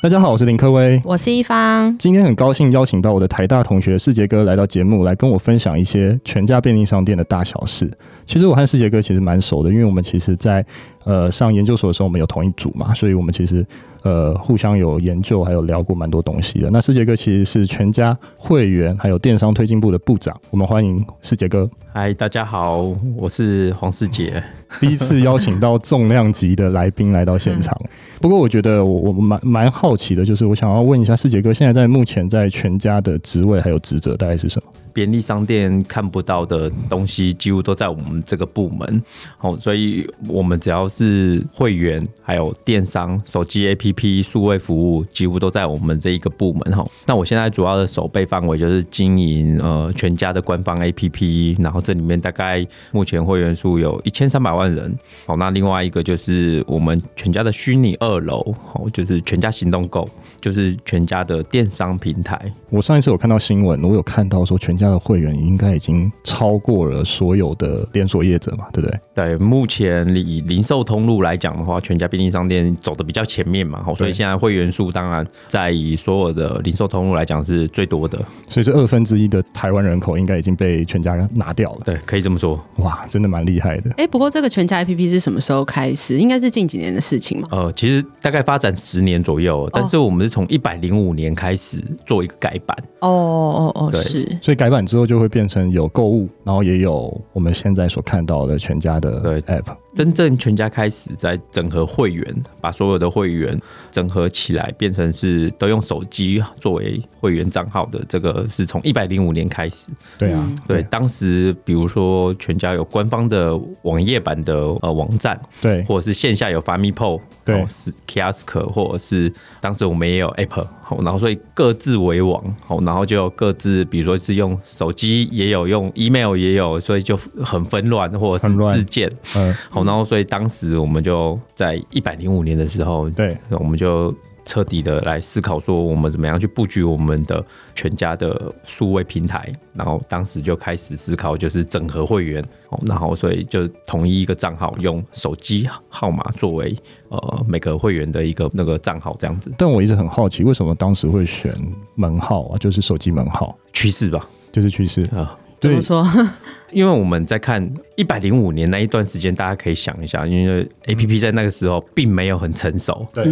大家好，我是林科威，我是一方。今天很高兴邀请到我的台大同学世杰哥来到节目，来跟我分享一些全家便利商店的大小事。其实我和世杰哥其实蛮熟的，因为我们其实在呃上研究所的时候，我们有同一组嘛，所以我们其实呃互相有研究，还有聊过蛮多东西的。那世杰哥其实是全家会员还有电商推进部的部长，我们欢迎世杰哥。嗨，大家好，我是黄世杰。第一次邀请到重量级的来宾来到现场，不过我觉得我我蛮蛮好奇的，就是我想要问一下世杰哥，现在在目前在全家的职位还有职责大概是什么？便利商店看不到的东西，几乎都在我们这个部门。哦，所以我们只要是会员，还有电商、手机 APP、数位服务，几乎都在我们这一个部门。哈，那我现在主要的守备范围就是经营呃全家的官方 APP，然后这里面大概目前会员数有一千三百万人。好，那另外一个就是我们全家的虚拟二楼，哦，就是全家行动购。就是全家的电商平台。我上一次有看到新闻，我有看到说全家的会员应该已经超过了所有的连锁业者嘛，对不对？对，目前以零售通路来讲的话，全家便利商店走的比较前面嘛，所以现在会员数当然在以所有的零售通路来讲是最多的。所以这二分之一的台湾人口应该已经被全家拿掉了。对，可以这么说。哇，真的蛮厉害的。哎、欸，不过这个全家 APP 是什么时候开始？应该是近几年的事情嘛。呃，其实大概发展十年左右，但是我们是从一百零五年开始做一个改版。哦哦哦，是。所以改版之后就会变成有购物，然后也有我们现在所看到的全家的 App。真正全家开始在整合会员，把所有的会员整合起来，变成是都用手机作为会员账号的。这个是从一百零五年开始。对啊，对，当时比如说全家有官方的网页版的呃网站，对，或者是线下有 FamiPort，对，是 Kiosk，或者是当时我们也有 Apple，然后所以各自为王，然后就各自，比如说是用手机也有，用 Email 也有，所以就很纷乱，或者是自建，嗯。好然后，所以当时我们就在一百零五年的时候，对，我们就彻底的来思考说，我们怎么样去布局我们的全家的数位平台。然后当时就开始思考，就是整合会员，然后所以就统一一个账号，用手机号码作为呃每个会员的一个那个账号这样子。但我一直很好奇，为什么当时会选门号啊？就是手机门号，趋势吧，就是趋势啊。怎么说？因为我们在看一百零五年那一段时间，大家可以想一下，因为 A P P 在那个时候并没有很成熟，对。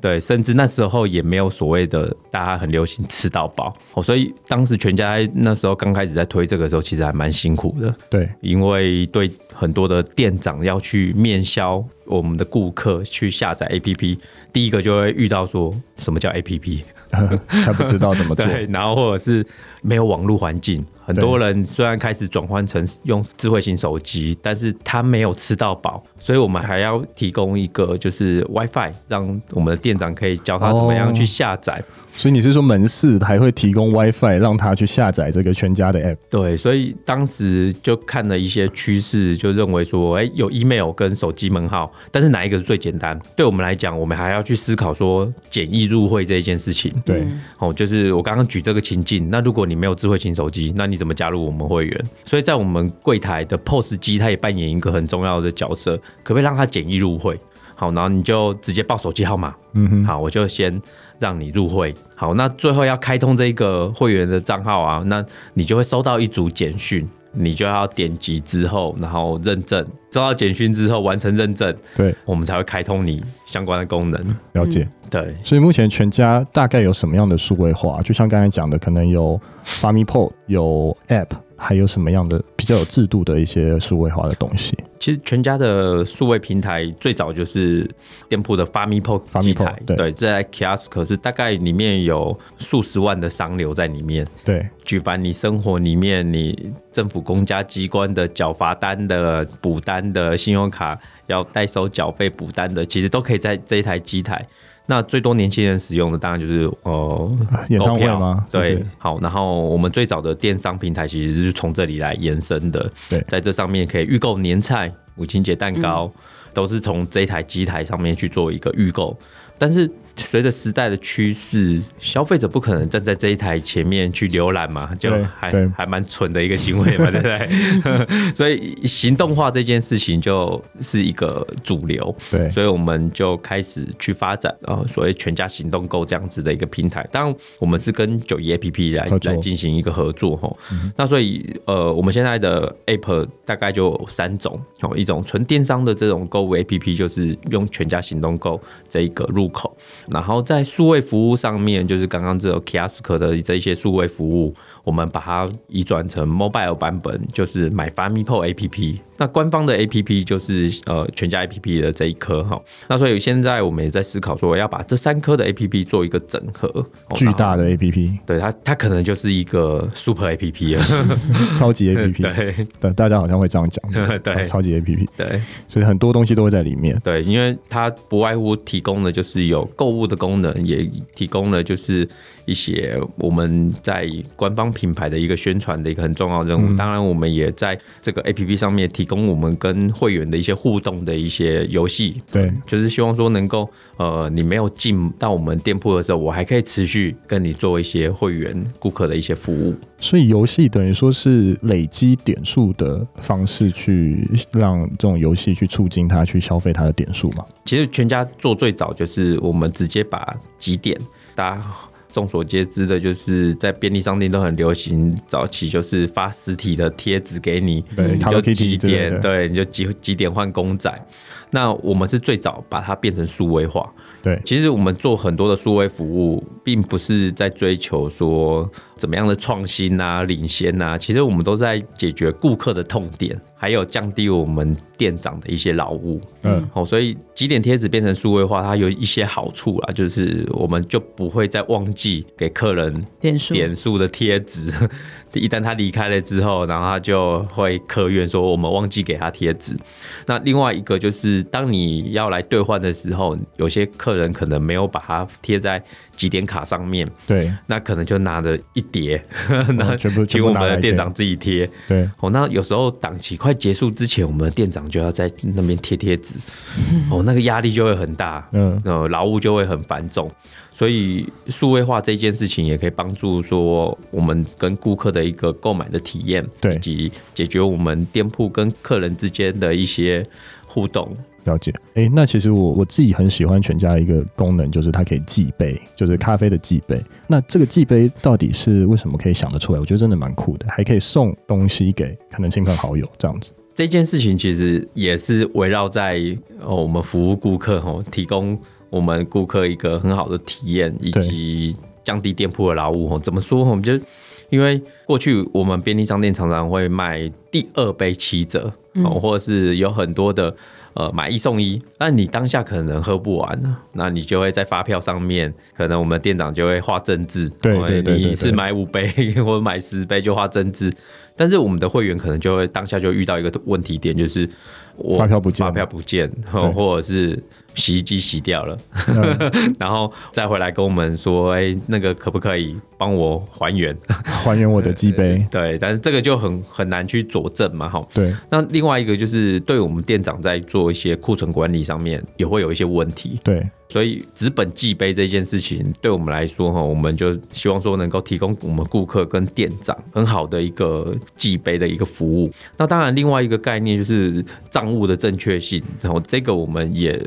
对，甚至那时候也没有所谓的大家很流行吃到饱，哦，所以当时全家那时候刚开始在推这个时候，其实还蛮辛苦的，对，因为对很多的店长要去面销我们的顾客去下载 A P P，第一个就会遇到说什么叫 A P P，他不知道怎么做，对，然后或者是没有网络环境。很多人虽然开始转换成用智慧型手机，但是他没有吃到饱，所以我们还要提供一个就是 WiFi，让我们的店长可以教他怎么样去下载。所以你是说门市还会提供 WiFi 让他去下载这个全家的 App？对，所以当时就看了一些趋势，就认为说，哎，有 email 跟手机门号，但是哪一个是最简单？对我们来讲，我们还要去思考说简易入会这一件事情。对，哦，就是我刚刚举这个情境，那如果你没有智慧型手机，那你怎么加入我们会员？所以在我们柜台的 POS 机，它也扮演一个很重要的角色，可不可以让它简易入会？好，然后你就直接报手机号码。嗯哼，好，我就先。让你入会，好，那最后要开通这个会员的账号啊，那你就会收到一组简讯，你就要点击之后，然后认证，收到简讯之后完成认证，对，我们才会开通你相关的功能。了解，嗯、对，所以目前全家大概有什么样的数位化？就像刚才讲的，可能有 FamiPort，有 App。还有什么样的比较有制度的一些数位化的东西？其实全家的数位平台最早就是店铺的 FamiPort 机台，对，对，在 Kiosk 是大概里面有数十万的商流在里面。对，举凡你生活里面，你政府公家机关的缴罚单的、补单的、信用卡要代收缴费补单的，其实都可以在这一台机台。那最多年轻人使用的当然就是呃 演唱会吗？对，是是好，然后我们最早的电商平台其实是从这里来延伸的。对，在这上面可以预购年菜、母亲节蛋糕，嗯、都是从这台机台上面去做一个预购。但是随着时代的趋势，消费者不可能站在这一台前面去浏览嘛，就还还蛮蠢的一个行为嘛，对不对？所以行动化这件事情就是一个主流，对，所以我们就开始去发展啊，所谓全家行动购这样子的一个平台。当然，我们是跟九一 APP 来来进行一个合作哈。那所以呃，我们现在的 App 大概就有三种哦，一种纯电商的这种购物 APP，就是用全家行动购这一个入口，然后在数位服务上面，就是刚刚这个 Kiosk 的这一些数位服务。我们把它移转成 mobile 版本，就是买 FamiPort APP。那官方的 APP 就是呃全家 APP 的这一颗哈。那所以现在我们也在思考说，要把这三颗的 APP 做一个整合，巨大的 APP。对它，它可能就是一个 Super APP 了，超级 APP。对，大家好像会这样讲。对，超级 APP。对，所以很多东西都会在里面。对，因为它不外乎提供的就是有购物的功能，也提供了就是。一些我们在官方品牌的一个宣传的一个很重要任务，当然我们也在这个 APP 上面提供我们跟会员的一些互动的一些游戏，对，就是希望说能够呃，你没有进到我们店铺的时候，我还可以持续跟你做一些会员顾客的一些服务。所以游戏等于说是累积点数的方式，去让这种游戏去促进他去消费他的点数嘛？其实全家做最早就是我们直接把几点大家。众所皆知的，就是在便利商店都很流行，早期就是发实体的贴纸给你，对，你就几点，对，你就几几点换公仔。那我们是最早把它变成数位化。对，其实我们做很多的数位服务，并不是在追求说怎么样的创新啊、领先啊，其实我们都在解决顾客的痛点，还有降低我们店长的一些劳务。嗯，好，所以几点贴纸变成数位化，它有一些好处啦，就是我们就不会再忘记给客人点数点数的贴纸。一旦他离开了之后，然后他就会客怨说我们忘记给他贴纸。那另外一个就是，当你要来兑换的时候，有些客人可能没有把它贴在几点卡上面，对，那可能就拿着一叠，那全部请我们的店长自己贴。对，哦，那有时候档期快结束之前，我们的店长就要在那边贴贴纸，哦，那个压力就会很大，嗯，呃，劳务就会很繁重。所以数位化这件事情也可以帮助说我们跟顾客的一个购买的体验，对，以及解决我们店铺跟客人之间的一些互动。了解，哎、欸，那其实我我自己很喜欢全家一个功能，就是它可以寄杯，就是咖啡的寄杯。那这个寄杯到底是为什么可以想得出来？我觉得真的蛮酷的，还可以送东西给可能亲朋好友这样子。这件事情其实也是围绕在哦我们服务顾客哦，提供。我们顾客一个很好的体验，以及降低店铺的劳务。怎么说？我们就因为过去我们便利商店常常会卖第二杯七折，嗯、或者是有很多的呃买一送一。那你当下可能喝不完，那你就会在发票上面，可能我们店长就会画正字。对，你一次买五杯 或者买十杯就画正字。但是我们的会员可能就会当下就遇到一个问题点，就是我发票不见，发票不见，或者是。洗衣机洗掉了，嗯、然后再回来跟我们说，哎、欸，那个可不可以帮我还原？还原我的机杯？对，但是这个就很很难去佐证嘛，哈。对。那另外一个就是，对我们店长在做一些库存管理上面，也会有一些问题。对。所以纸本寄杯这件事情，对我们来说哈，我们就希望说能够提供我们顾客跟店长很好的一个寄杯的一个服务。那当然，另外一个概念就是账务的正确性，然后这个我们也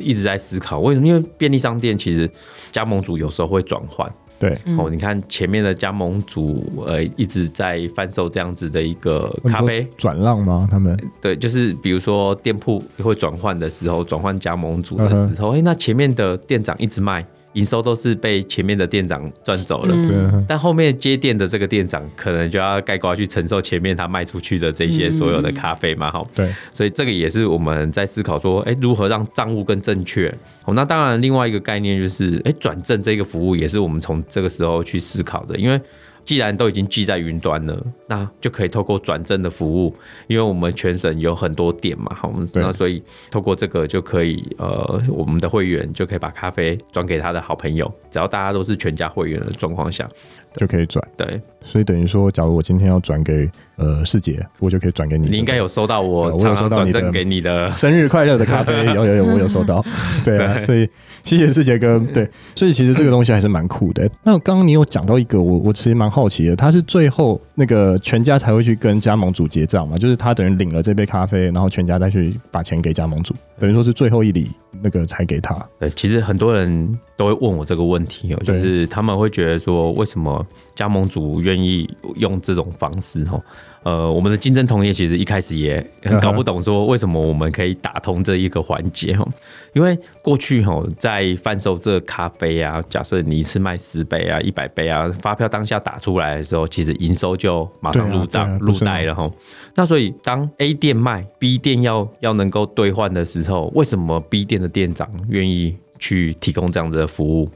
一直在思考。为什么？因为便利商店其实加盟主有时候会转换。对哦，你看前面的加盟组呃一直在贩售这样子的一个咖啡转让吗？他们对，就是比如说店铺会转换的时候，转换加盟组的时候，哎、嗯，那前面的店长一直卖。营收都是被前面的店长赚走了，嗯，但后面接店的这个店长可能就要盖瓜去承受前面他卖出去的这些所有的咖啡嘛，哈，对，所以这个也是我们在思考说，哎，如何让账务更正确？哦，那当然另外一个概念就是，哎，转正这个服务也是我们从这个时候去思考的，因为。既然都已经记在云端了，那就可以透过转正的服务，因为我们全省有很多店嘛，好，那所以透过这个就可以，呃，我们的会员就可以把咖啡转给他的好朋友，只要大家都是全家会员的状况下。就可以转。对，所以等于说，假如我今天要转给呃世杰，我就可以转给你。你应该有收到我常常转赠给你的生日快乐的咖啡，有有有，我有收到。对啊，所以谢谢世杰哥。对，所以其实这个东西还是蛮酷的。那刚刚你有讲到一个，我我其实蛮好奇的，他是最后那个全家才会去跟加盟主结账嘛？就是他等于领了这杯咖啡，然后全家再去把钱给加盟主，等于说是最后一礼那个才给他。对，其实很多人都会问我这个问题哦，就是他们会觉得说，为什么加盟主愿意用这种方式哦？呃，我们的竞争同业其实一开始也很搞不懂，说为什么我们可以打通这一个环节哈？因为过去哈，在贩售这个咖啡啊，假设你一次卖十杯啊、一百杯啊，发票当下打出来的时候，其实营收就马上入账入袋了哈。那所以当 A 店卖，B 店要要能够兑换的时候，为什么 B 店的店长愿意去提供这样子的服务？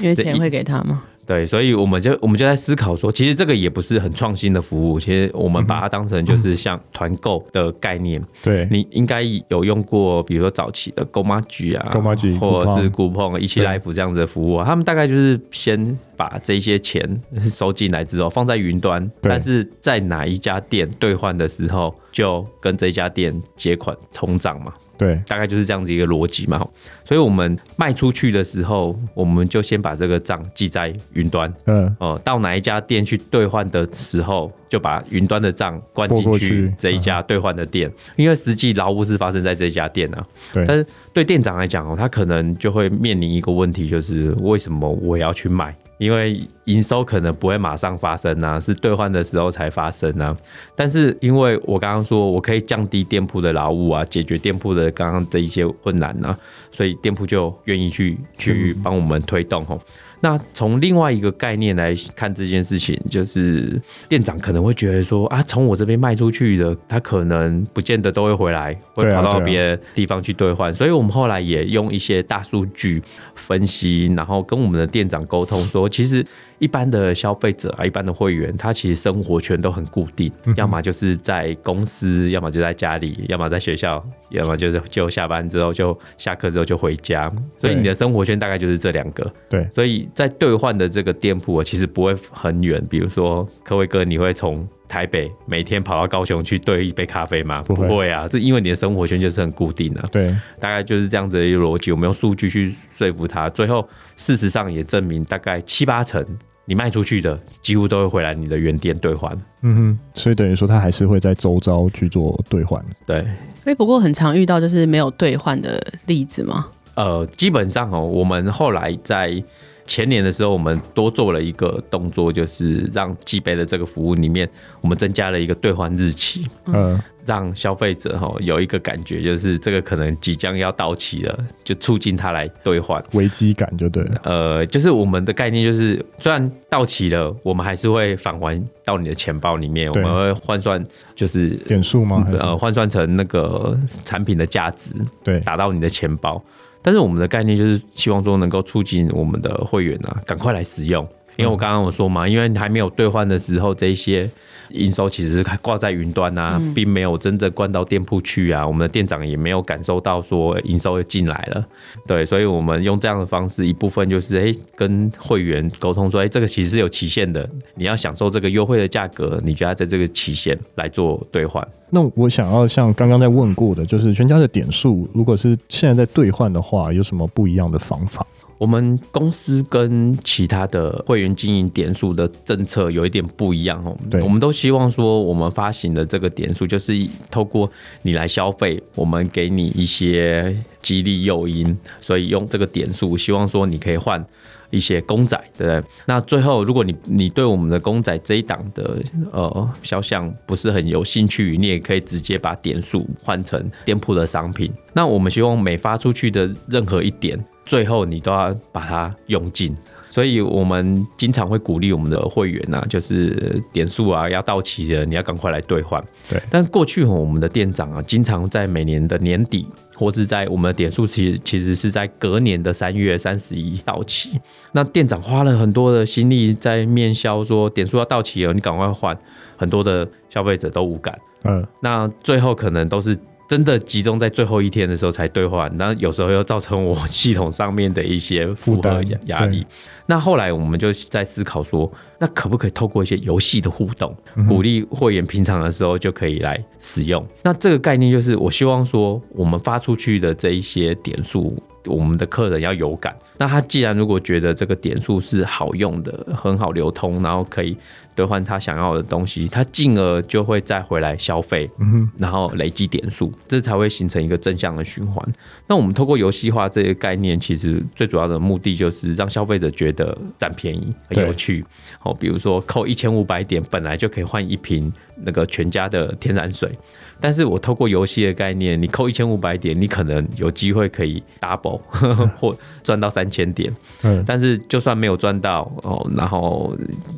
因为钱会给他吗？对，所以我们就我们就在思考说，其实这个也不是很创新的服务，其实我们把它当成就是像团购的概念。对、嗯，你应该有用过，比如说早期的购妈局啊，购妈局，或者是 Coupon 一起 Life 这样子的服务啊，他们大概就是先把这些钱 收进来之后放在云端，但是在哪一家店兑换的时候，就跟这家店结款冲账嘛。对，大概就是这样子一个逻辑嘛，所以我们卖出去的时候，我们就先把这个账记在云端，嗯，哦、呃，到哪一家店去兑换的时候，就把云端的账灌进去这一家兑换的店，因为实际劳务是发生在这一家店啊。对，但是对店长来讲哦，他可能就会面临一个问题，就是为什么我要去卖？因为营收可能不会马上发生啊，是兑换的时候才发生啊。但是因为我刚刚说我可以降低店铺的劳务啊，解决店铺的刚刚的一些困难啊，所以店铺就愿意去去帮我们推动吼。那从另外一个概念来看这件事情，就是店长可能会觉得说啊，从我这边卖出去的，他可能不见得都会回来，会跑到别的地方去兑换。所以我们后来也用一些大数据分析，然后跟我们的店长沟通说，其实。一般的消费者啊，一般的会员，他其实生活圈都很固定，嗯、要么就是在公司，要么就在家里，要么在学校，要么就是就下班之后就下课之后就回家，所以你的生活圈大概就是这两个。对，所以在兑换的这个店铺其实不会很远，比如说科威哥，你会从。台北每天跑到高雄去兑一杯咖啡吗？不会，不会啊，这因为你的生活圈就是很固定的。对，大概就是这样子的一个逻辑。我们用数据去说服他，最后事实上也证明，大概七八成你卖出去的几乎都会回来你的原店兑换。嗯哼，所以等于说他还是会在周遭去做兑换。对，哎，不过很常遇到就是没有兑换的例子吗？呃，基本上哦，我们后来在。前年的时候，我们多做了一个动作，就是让寄杯的这个服务里面，我们增加了一个兑换日期，嗯，让消费者哈有一个感觉，就是这个可能即将要到期了，就促进他来兑换，危机感就对了。呃，就是我们的概念就是，虽然到期了，我们还是会返还到你的钱包里面，我们会换算就是点数吗？呃，换算成那个产品的价值，对，打到你的钱包。但是我们的概念就是希望说能够促进我们的会员啊，赶快来使用。因为我刚刚我说嘛，因为你还没有兑换的时候，这些营收其实是挂在云端啊，并没有真正灌到店铺去啊。我们的店长也没有感受到说营收进来了。对，所以我们用这样的方式，一部分就是哎、欸、跟会员沟通说，哎、欸、这个其实是有期限的，你要享受这个优惠的价格，你就要在这个期限来做兑换。那我想要像刚刚在问过的，就是全家的点数，如果是现在在兑换的话，有什么不一样的方法？我们公司跟其他的会员经营点数的政策有一点不一样哦。对，我们都希望说，我们发行的这个点数就是透过你来消费，我们给你一些激励诱因，所以用这个点数，希望说你可以换一些公仔，对不对？那最后，如果你你对我们的公仔这一档的呃肖像不是很有兴趣，你也可以直接把点数换成店铺的商品。那我们希望每发出去的任何一点。最后你都要把它用尽，所以我们经常会鼓励我们的会员呐、啊，就是点数啊要到期了，你要赶快来兑换。对，但过去我们的店长啊，经常在每年的年底，或是在我们的点数其实其实是在隔年的三月三十一到期，那店长花了很多的心力在面销，说点数要到期了，你赶快换，很多的消费者都无感。嗯，那最后可能都是。真的集中在最后一天的时候才兑换，那有时候又造成我系统上面的一些负荷压压力。那后来我们就在思考说，那可不可以透过一些游戏的互动，鼓励会员平常的时候就可以来使用？那这个概念就是，我希望说，我们发出去的这一些点数，我们的客人要有感。那他既然如果觉得这个点数是好用的，很好流通，然后可以。兑换他想要的东西，他进而就会再回来消费，然后累积点数，这才会形成一个正向的循环。那我们透过游戏化这个概念，其实最主要的目的就是让消费者觉得占便宜很有趣。哦，比如说扣一千五百点，本来就可以换一瓶那个全家的天然水。但是我透过游戏的概念，你扣一千五百点，你可能有机会可以 double 或赚到三千点。嗯，但是就算没有赚到哦，然后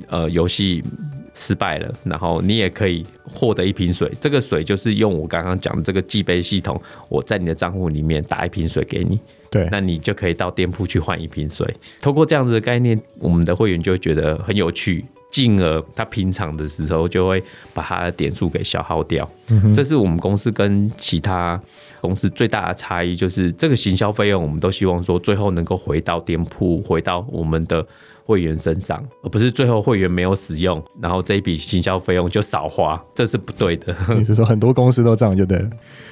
呃游戏失败了，然后你也可以获得一瓶水。这个水就是用我刚刚讲的这个计杯系统，我在你的账户里面打一瓶水给你。对，那你就可以到店铺去换一瓶水。通过这样子的概念，我们的会员就会觉得很有趣。进而他平常的时候就会把他的点数给消耗掉，这是我们公司跟其他公司最大的差异，就是这个行销费用，我们都希望说最后能够回到店铺，回到我们的会员身上，而不是最后会员没有使用，然后这一笔行销费用就少花，这是不对的。你是说很多公司都这样就对了？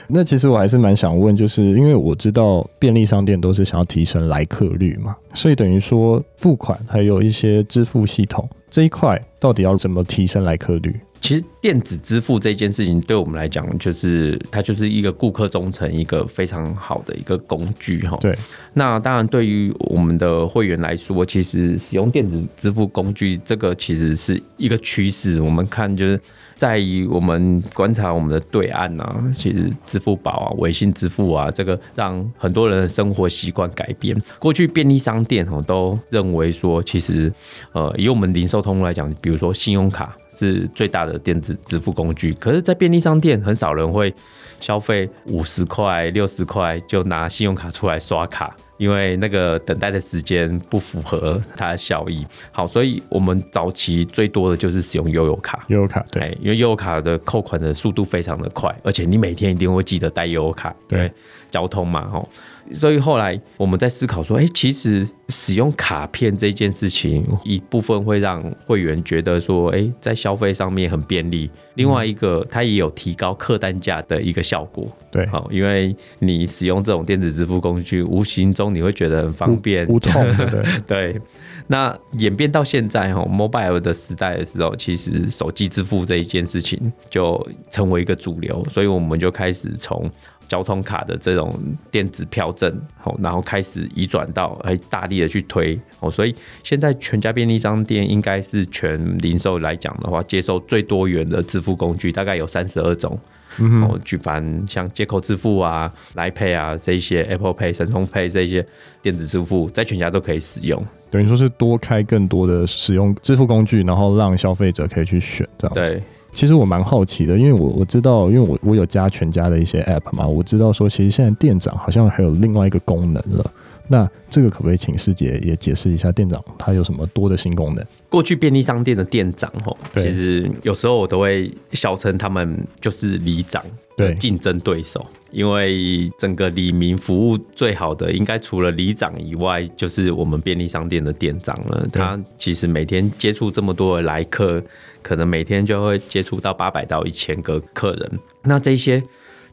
那其实我还是蛮想问，就是因为我知道便利商店都是想要提升来客率嘛，所以等于说付款还有一些支付系统。这一块到底要怎么提升来客率？其实电子支付这件事情对我们来讲，就是它就是一个顾客忠诚一个非常好的一个工具哈。对，那当然对于我们的会员来说，其实使用电子支付工具这个其实是一个趋势。我们看就是。在于我们观察我们的对岸啊，其实支付宝啊、微信支付啊，这个让很多人的生活习惯改变。过去便利商店哦都认为说，其实呃以我们零售通路来讲，比如说信用卡是最大的电子支付工具，可是，在便利商店很少人会消费五十块、六十块就拿信用卡出来刷卡。因为那个等待的时间不符合它的效益，好，所以我们早期最多的就是使用悠游卡。悠游卡，对，因为悠游卡的扣款的速度非常的快，而且你每天一定会记得带悠游卡，对，交通嘛，吼。所以后来我们在思考说，哎，其实使用卡片这件事情，一部分会让会员觉得说，哎，在消费上面很便利。另外一个，它也有提高客单价的一个效果。对，好，因为你使用这种电子支付工具，无形中你会觉得很方便，无痛。对，对。那演变到现在哈，mobile 的时代的时候，其实手机支付这一件事情就成为一个主流，所以我们就开始从。交通卡的这种电子票证，好，然后开始移转到，哎，大力的去推，哦，所以现在全家便利商店应该是全零售来讲的话，接受最多元的支付工具，大概有三十二种，哦，举凡像接口支付啊、来 Pay 啊这些，Apple Pay、神通 Pay 这些电子支付，在全家都可以使用，等于说是多开更多的使用支付工具，然后让消费者可以去选，这样对。其实我蛮好奇的，因为我我知道，因为我我有加全家的一些 App 嘛，我知道说其实现在店长好像还有另外一个功能了。那这个可不可以请师姐也解释一下，店长他有什么多的新功能？过去便利商店的店长吼，其实有时候我都会笑称他们就是里长对竞争对手，因为整个里民服务最好的，应该除了里长以外，就是我们便利商店的店长了。他其实每天接触这么多的来客。可能每天就会接触到八百到一千个客人，那这些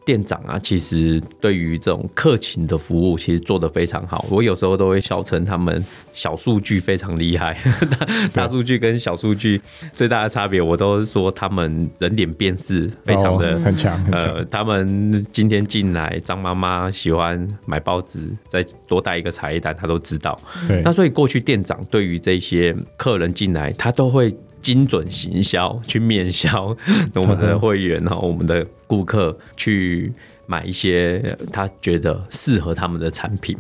店长啊，其实对于这种客情的服务，其实做得非常好。我有时候都会笑称他们小数据非常厉害，大数据跟小数据最大的差别，我都说他们人脸辨识非常的、哦、很强。呃，他们今天进来，张妈妈喜欢买包子，再多带一个茶叶蛋，他都知道。对，那所以过去店长对于这些客人进来，他都会。精准行销去面销我们的会员然后，我们的顾客去买一些他觉得适合他们的产品，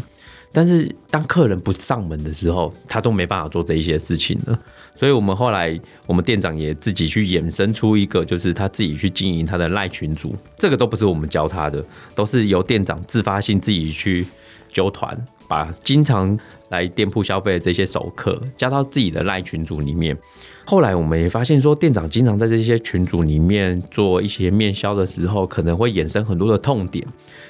但是当客人不上门的时候，他都没办法做这一些事情了。所以我们后来，我们店长也自己去衍生出一个，就是他自己去经营他的赖群组，这个都不是我们教他的，都是由店长自发性自己去揪团，把经常。来店铺消费的这些熟客，加到自己的赖群组里面。后来我们也发现说，店长经常在这些群组里面做一些面销的时候，可能会衍生很多的痛点，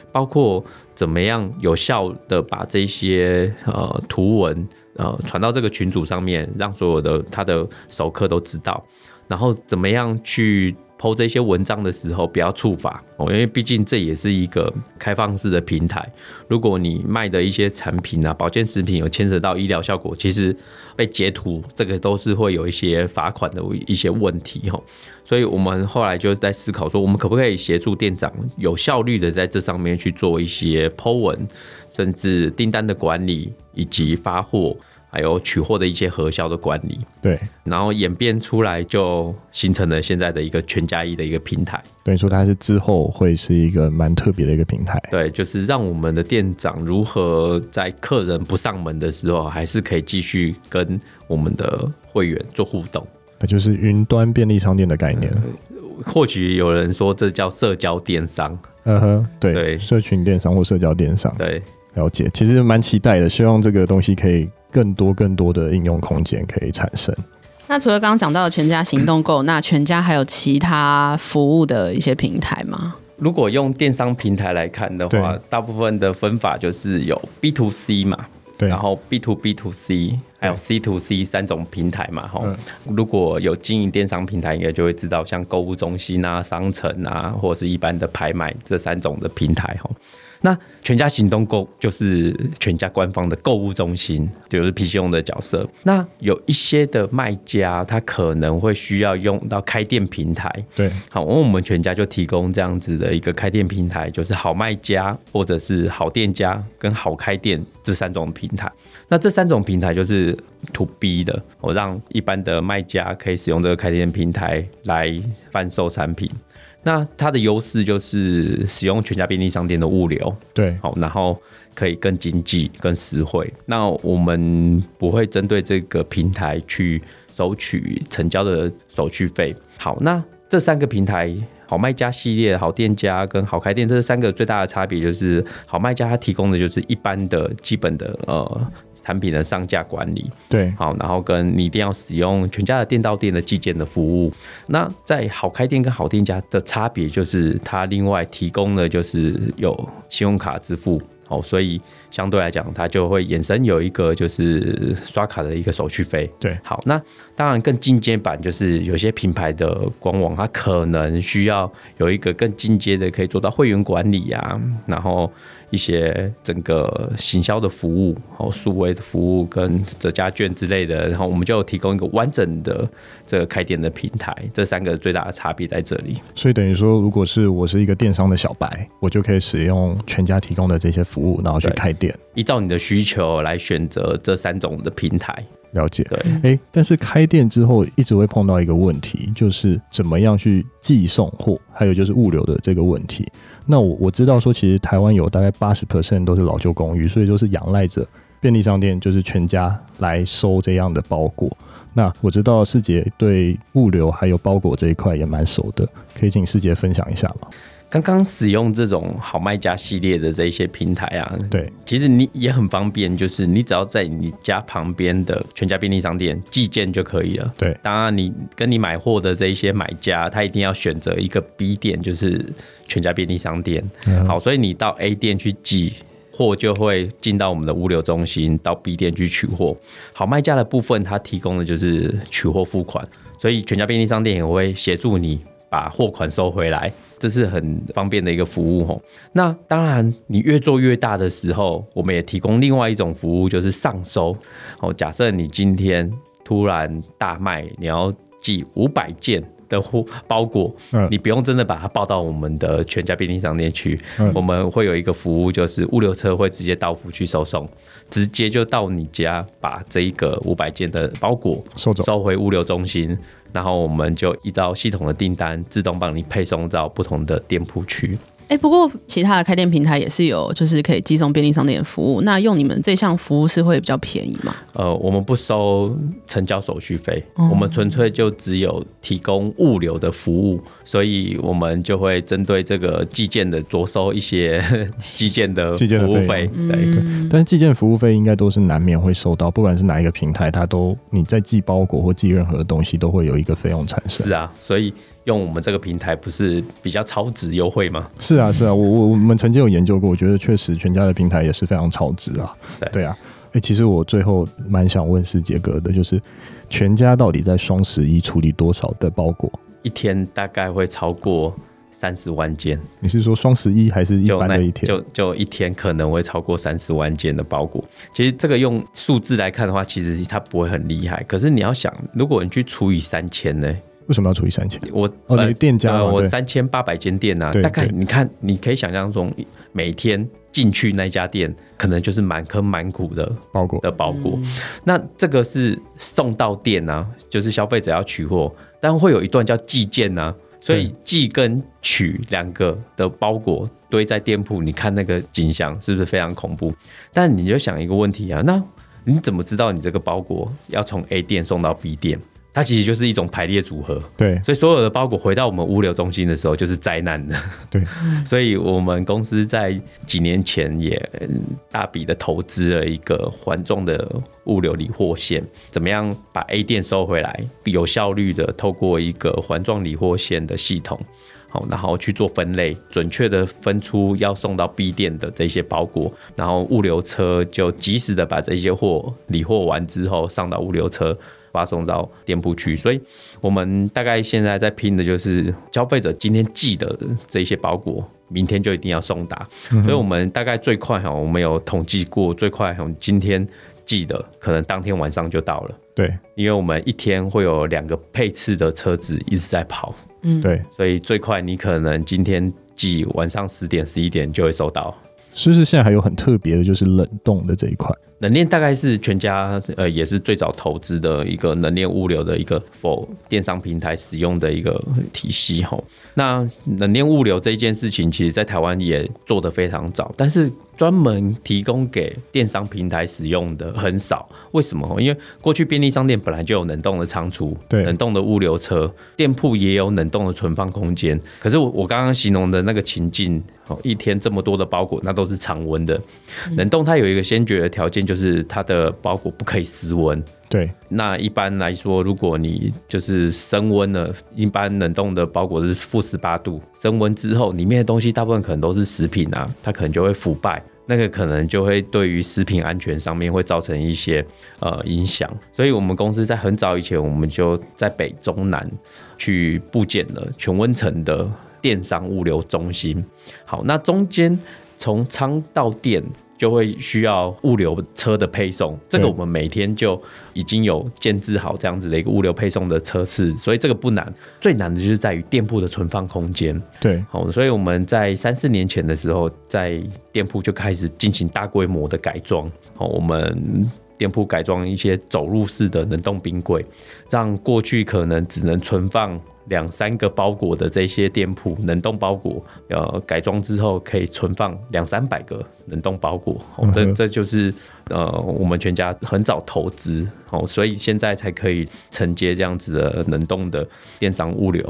包括怎么样有效的把这些呃图文呃传到这个群组上面，让所有的他的熟客都知道，然后怎么样去。剖这些文章的时候，不要触法哦，因为毕竟这也是一个开放式的平台。如果你卖的一些产品啊，保健食品有牵扯到医疗效果，其实被截图，这个都是会有一些罚款的一些问题哈。所以我们后来就在思考说，我们可不可以协助店长有效率的在这上面去做一些 PO 文，甚至订单的管理以及发货。还有取货的一些核销的管理，对，然后演变出来就形成了现在的一个全家一的一个平台。等于说它是之后会是一个蛮特别的一个平台。对，就是让我们的店长如何在客人不上门的时候，还是可以继续跟我们的会员做互动。那就是云端便利商店的概念。呃，或许有人说这叫社交电商。嗯哼，对，对，社群电商或社交电商。对，了解。其实蛮期待的，希望这个东西可以。更多更多的应用空间可以产生。那除了刚刚讲到的全家行动购，那全家还有其他服务的一些平台吗？如果用电商平台来看的话，大部分的分法就是有 B to C 嘛，对，然后 B to B to C，还有 C to C 三种平台嘛。哈，如果有经营电商平台，应该就会知道，像购物中心啊、商城啊，或者是一般的拍卖这三种的平台。哈。那全家行动购就是全家官方的购物中心，就是 PC 用的角色。那有一些的卖家，他可能会需要用到开店平台。对，好，我们全家就提供这样子的一个开店平台，就是好卖家或者是好店家跟好开店这三种平台。那这三种平台就是 To B 的，我让一般的卖家可以使用这个开店平台来贩售产品。那它的优势就是使用全家便利商店的物流，对，好，然后可以更经济、更实惠。那我们不会针对这个平台去收取成交的手续费。好，那这三个平台，好卖家系列、好店家跟好开店，这三个最大的差别就是，好卖家它提供的就是一般的基本的呃。产品的上架管理，对，好，然后跟你一定要使用全家的店到店的寄件的服务。那在好开店跟好店家的差别就是，它另外提供的就是有信用卡支付。哦，所以相对来讲，它就会衍生有一个就是刷卡的一个手续费。对，好，那当然更进阶版就是有些品牌的官网，它可能需要有一个更进阶的，可以做到会员管理啊，然后一些整个行销的服务，哦，数位的服务跟折价券之类的，然后我们就提供一个完整的这个开店的平台。这三个最大的差别在这里。所以等于说，如果是我是一个电商的小白，我就可以使用全家提供的这些服务。服务，然后去开店，依照你的需求来选择这三种的平台。了解，对，哎，但是开店之后一直会碰到一个问题，就是怎么样去寄送货，还有就是物流的这个问题。那我我知道说，其实台湾有大概八十 percent 都是老旧公寓，所以都是仰赖着便利商店，就是全家来收这样的包裹。那我知道世杰对物流还有包裹这一块也蛮熟的，可以请世杰分享一下吗？刚刚使用这种好卖家系列的这一些平台啊，对，其实你也很方便，就是你只要在你家旁边的全家便利商店寄件就可以了。对，当然你跟你买货的这一些买家，他一定要选择一个 B 店，就是全家便利商店。嗯、好，所以你到 A 店去寄货，就会进到我们的物流中心，到 B 店去取货。好卖家的部分，它提供的就是取货付款，所以全家便利商店也会协助你把货款收回来。这是很方便的一个服务吼。那当然，你越做越大的时候，我们也提供另外一种服务，就是上收。哦，假设你今天突然大卖，你要寄五百件的货包裹，你不用真的把它报到我们的全家便利商店去，我们会有一个服务，就是物流车会直接到府去收送，直接就到你家把这一个五百件的包裹收走，收回物流中心。然后我们就依照系统的订单，自动帮你配送到不同的店铺去。哎，不过其他的开店平台也是有，就是可以寄送便利商店服务。那用你们这项服务是会比较便宜吗？呃，我们不收成交手续费，嗯、我们纯粹就只有提供物流的服务，所以我们就会针对这个寄件的着收一些 寄件的服务费。对，嗯、但是寄件服务费应该都是难免会收到，不管是哪一个平台，它都你在寄包裹或寄任何的东西，都会有一个费用产生。是啊，所以。用我们这个平台不是比较超值优惠吗？是啊，是啊，我我我们曾经有研究过，我觉得确实全家的平台也是非常超值啊。对对啊，哎、欸，其实我最后蛮想问世杰哥的，就是全家到底在双十一处理多少的包裹？一天大概会超过三十万件。你是说双十一还是一般的一天？就就，就一天可能会超过三十万件的包裹。其实这个用数字来看的话，其实它不会很厉害。可是你要想，如果你去除以三千呢？为什么要除以三千？我哦，你店家，我三千八百间店啊，大概你看，你可以想象中，每天进去那家店，可能就是满坑满谷的包裹的包裹。那这个是送到店啊，就是消费者要取货，但会有一段叫寄件啊，所以寄跟取两个的包裹堆在店铺，你看那个景象是不是非常恐怖？但你就想一个问题啊，那你怎么知道你这个包裹要从 A 店送到 B 店？它其实就是一种排列组合，对，所以所有的包裹回到我们物流中心的时候就是灾难的，对，所以我们公司在几年前也大笔的投资了一个环状的物流理货线，怎么样把 A 店收回来，有效率的透过一个环状理货线的系统，好，然后去做分类，准确的分出要送到 B 店的这些包裹，然后物流车就及时的把这些货理货完之后上到物流车。发送到店铺去，所以我们大概现在在拼的就是消费者今天寄的这些包裹，明天就一定要送达。嗯、所以我们大概最快哈，我们有统计过，最快从，今天寄的可能当天晚上就到了。对，因为我们一天会有两个配次的车子一直在跑。嗯，对，所以最快你可能今天寄晚上十点十一点就会收到。是不是现在还有很特别的，就是冷冻的这一块？冷链大概是全家呃，也是最早投资的一个冷链物流的一个 for 电商平台使用的一个体系吼。那冷链物流这一件事情，其实在台湾也做得非常早，但是专门提供给电商平台使用的很少。为什么？因为过去便利商店本来就有冷冻的仓储，对，冷冻的物流车，店铺也有冷冻的存放空间。可是我我刚刚形容的那个情境，一天这么多的包裹，那都是常温的。冷冻它有一个先决的条件。就是它的包裹不可以失温。对，那一般来说，如果你就是升温了，一般冷冻的包裹是负十八度，升温之后，里面的东西大部分可能都是食品啊，它可能就会腐败，那个可能就会对于食品安全上面会造成一些呃影响。所以我们公司在很早以前，我们就在北中南去布建了全温层的电商物流中心。好，那中间从仓到店。就会需要物流车的配送，这个我们每天就已经有建制好这样子的一个物流配送的车次，所以这个不难。最难的就是在于店铺的存放空间。对，好，所以我们在三四年前的时候，在店铺就开始进行大规模的改装。好，我们店铺改装一些走入式的冷冻冰柜，让过去可能只能存放。两三个包裹的这些店铺，冷冻包裹，呃，改装之后可以存放两三百个冷冻包裹，哦，这这就是呃，我们全家很早投资，哦，所以现在才可以承接这样子的冷冻的电商物流。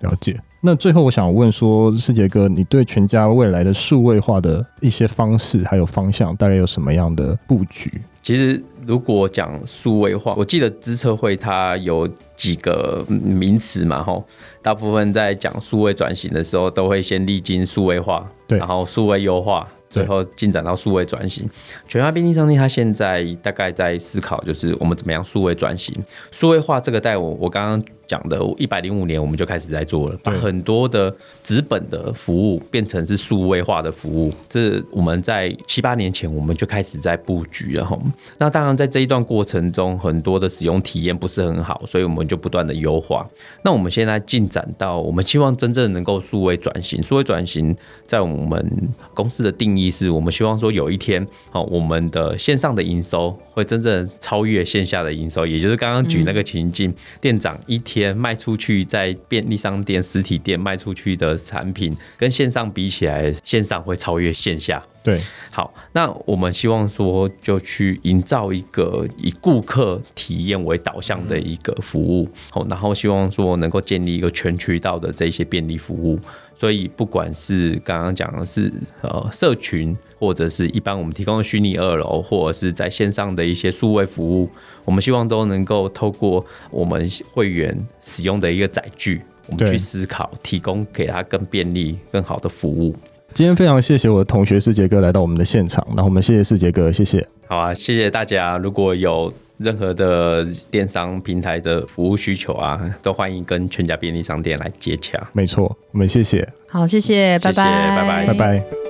了解。那最后我想问说，世杰哥，你对全家未来的数位化的一些方式还有方向，大概有什么样的布局？其实，如果讲数位化，我记得资策会它有几个名词嘛，吼，大部分在讲数位转型的时候，都会先历经数位化，对，然后数位优化，最后进展到数位转型。全家便利商店它现在大概在思考，就是我们怎么样数位转型、数位化这个带我我刚刚。讲的，一百零五年我们就开始在做了，把很多的纸本的服务变成是数位化的服务。这我们在七八年前我们就开始在布局了哈。那当然在这一段过程中，很多的使用体验不是很好，所以我们就不断的优化。那我们现在进展到，我们希望真正能够数位转型。数位转型在我们公司的定义是，我们希望说有一天，好，我们的线上的营收会真正超越线下的营收，也就是刚刚举那个情境，店长一天。天卖出去在便利商店实体店卖出去的产品，跟线上比起来，线上会超越线下。对，好，那我们希望说，就去营造一个以顾客体验为导向的一个服务，好，然后希望说能够建立一个全渠道的这些便利服务。所以，不管是刚刚讲的是呃社群，或者是一般我们提供的虚拟二楼，或者是在线上的一些数位服务，我们希望都能够透过我们会员使用的一个载具，我们去思考，提供给他更便利、更好的服务。今天非常谢谢我的同学世杰哥来到我们的现场，那我们谢谢世杰哥，谢谢。好啊，谢谢大家。如果有任何的电商平台的服务需求啊，都欢迎跟全家便利商店来接洽。没错，我们谢谢。好，谢谢，拜拜，谢谢，拜拜，拜拜。